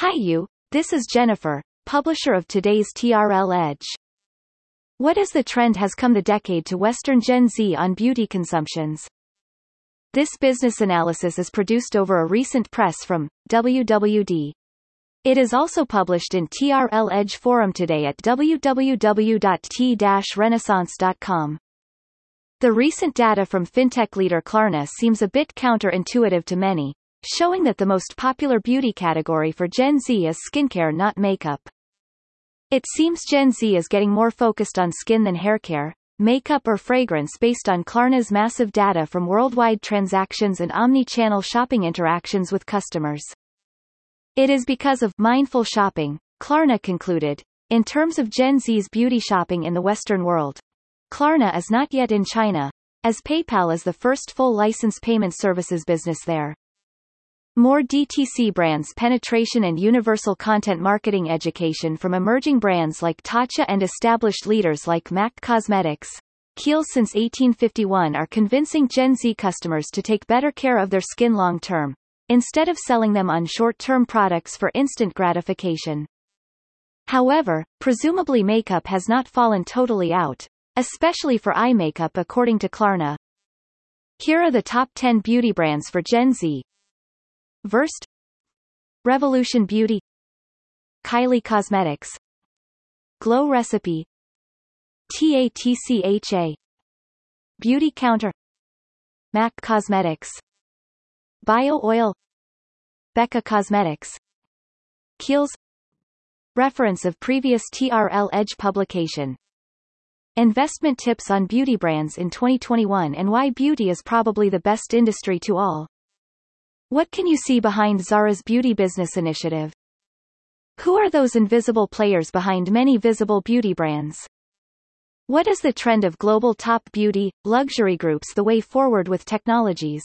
Hi you, this is Jennifer, publisher of today's TRL Edge. What is the trend has come the decade to Western Gen Z on beauty consumptions? This business analysis is produced over a recent press from WWD. It is also published in TRL Edge forum today at www.t-renaissance.com. The recent data from fintech leader Klarna seems a bit counterintuitive to many, showing that the most popular beauty category for Gen Z is skincare not makeup. It seems Gen Z is getting more focused on skin than haircare, makeup or fragrance based on Klarna's massive data from worldwide transactions and omni-channel shopping interactions with customers. It is because of mindful shopping, Klarna concluded, in terms of Gen Z's beauty shopping in the Western world. Klarna is not yet in China, as PayPal is the first full license payment services business there. More DTC brands penetration and universal content marketing education from emerging brands like Tatcha and established leaders like MAC Cosmetics. Kiehl's since 1851 are convincing Gen Z customers to take better care of their skin long term, instead of selling them on short-term products for instant gratification. However, presumably makeup has not fallen totally out, especially for eye makeup according to Klarna. Here are the top 10 beauty brands for Gen Z, Versed Revolution Beauty. Kylie Cosmetics. Glow Recipe. TATCHA Beauty Counter. MAC Cosmetics. Bio Oil. Becca Cosmetics. Kiehl's. Reference of previous TRL Edge publication. Investment tips on beauty brands in 2021 and why beauty is probably the best industry to all. What can you see behind Zara's beauty business initiative? Who are those invisible players behind many visible beauty brands? What is the trend of global top beauty, luxury groups the way forward with technologies?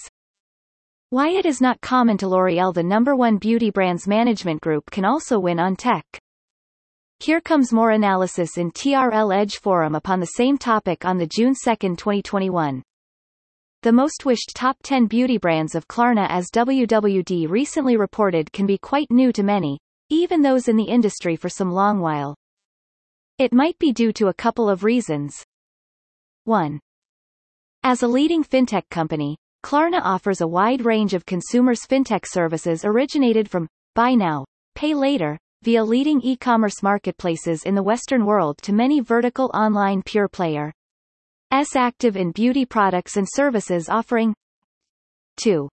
Why it is not common to L'Oreal the number one beauty brands management group can also win on tech. Here comes more analysis in TRL Edge Forum upon the same topic on the June 2, 2021. The most wished top 10 beauty brands of Klarna as WWD recently reported can be quite new to many, even those in the industry for some long while. It might be due to a couple of reasons. 1. As a leading fintech company, Klarna offers a wide range of consumers fintech services originated from buy now, pay later, via leading e-commerce marketplaces in the Western world to many vertical online pure player S active in beauty products and services offering 2.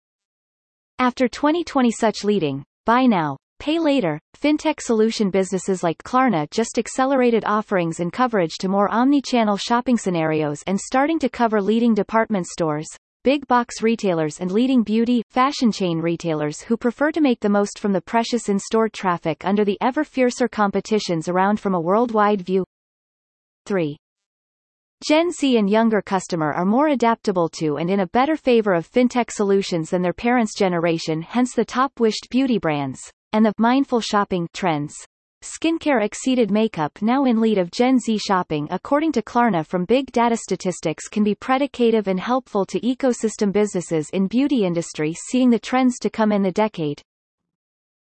After 2020 such leading, buy now, pay later, fintech solution businesses like Klarna just accelerated offerings and coverage to more omni-channel shopping scenarios and starting to cover leading department stores, big box retailers and leading beauty, fashion chain retailers who prefer to make the most from the precious in-store traffic under the ever fiercer competitions around from a worldwide view. 3. Gen Z and younger customer are more adaptable to and in a better favor of fintech solutions than their parents' generation hence the top wished beauty brands, and the mindful shopping trends. Skincare exceeded makeup now in lead of Gen Z shopping according to Klarna from big data statistics can be predicative and helpful to ecosystem businesses in beauty industry seeing the trends to come in the decade.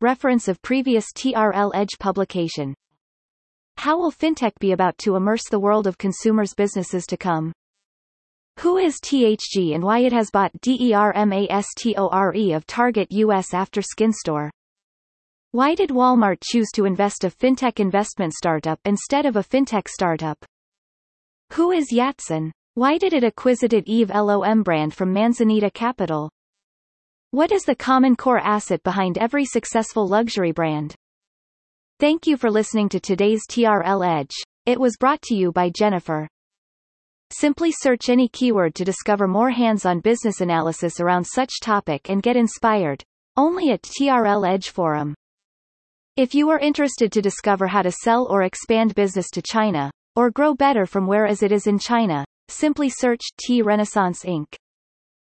Reference of previous TRL Edge publication how will fintech be about to immerse the world of consumers' businesses to come? Who is THG and why it has bought Dermstore of Target US after SkinStore? Why did Walmart choose to invest a fintech investment startup instead of a fintech startup? Who is Yatsen? Why did it acquisited Eve LOM brand from Manzanita Capital? What is the common core asset behind every successful luxury brand? Thank you for listening to today's TRL Edge. It was brought to you by Jennifer. Simply search any keyword to discover more hands-on business analysis around such topic and get inspired. Only at TRL Edge Forum. If you are interested to discover how to sell or expand business to China, or grow better from where as it is in China, simply search T Renaissance Inc.